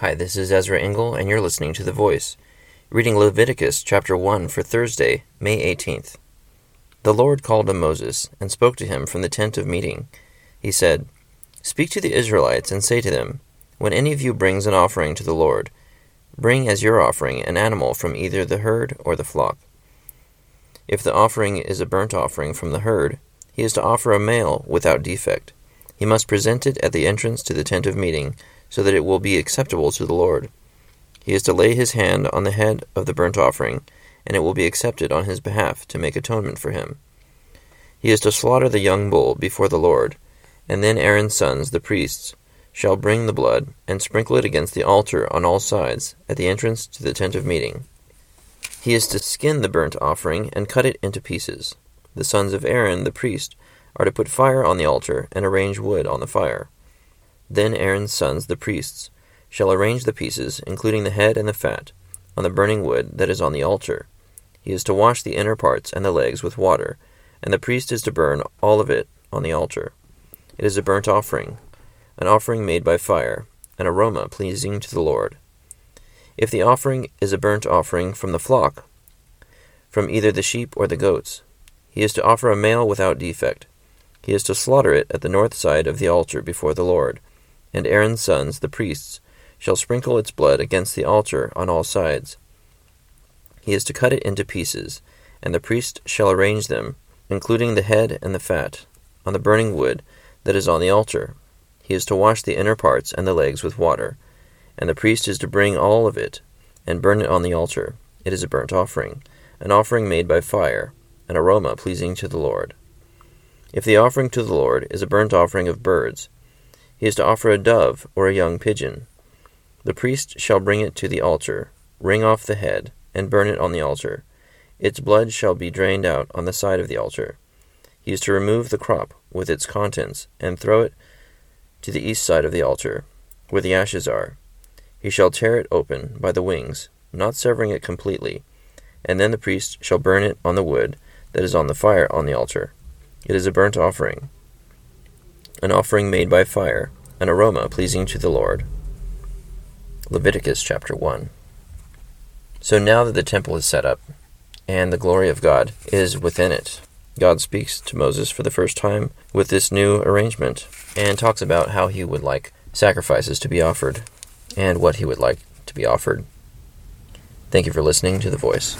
Hi, this is Ezra Engel, and you're listening to The Voice, reading Leviticus chapter 1 for Thursday, May 18th. The Lord called to Moses and spoke to him from the tent of meeting. He said, Speak to the Israelites and say to them, When any of you brings an offering to the Lord, bring as your offering an animal from either the herd or the flock. If the offering is a burnt offering from the herd, he is to offer a male without defect. He must present it at the entrance to the tent of meeting, so that it will be acceptable to the Lord. He is to lay his hand on the head of the burnt offering, and it will be accepted on his behalf to make atonement for him. He is to slaughter the young bull before the Lord, and then Aaron's sons, the priests, shall bring the blood and sprinkle it against the altar on all sides at the entrance to the tent of meeting. He is to skin the burnt offering and cut it into pieces. The sons of Aaron, the priest, are to put fire on the altar and arrange wood on the fire. Then Aaron's sons, the priests, shall arrange the pieces, including the head and the fat, on the burning wood that is on the altar. He is to wash the inner parts and the legs with water, and the priest is to burn all of it on the altar. It is a burnt offering, an offering made by fire, an aroma pleasing to the Lord. If the offering is a burnt offering from the flock, from either the sheep or the goats, he is to offer a male without defect. He is to slaughter it at the north side of the altar before the Lord and Aaron's sons, the priests, shall sprinkle its blood against the altar on all sides. He is to cut it into pieces, and the priest shall arrange them, including the head and the fat, on the burning wood that is on the altar. He is to wash the inner parts and the legs with water, and the priest is to bring all of it and burn it on the altar. It is a burnt offering, an offering made by fire, an aroma pleasing to the Lord. If the offering to the Lord is a burnt offering of birds, he is to offer a dove or a young pigeon. The priest shall bring it to the altar, wring off the head, and burn it on the altar. Its blood shall be drained out on the side of the altar. He is to remove the crop with its contents, and throw it to the east side of the altar, where the ashes are. He shall tear it open by the wings, not severing it completely, and then the priest shall burn it on the wood that is on the fire on the altar. It is a burnt offering an offering made by fire, an aroma pleasing to the Lord. Leviticus chapter 1. So now that the temple is set up, and the glory of God is within it, God speaks to Moses for the first time with this new arrangement and talks about how he would like sacrifices to be offered and what he would like to be offered. Thank you for listening to The Voice.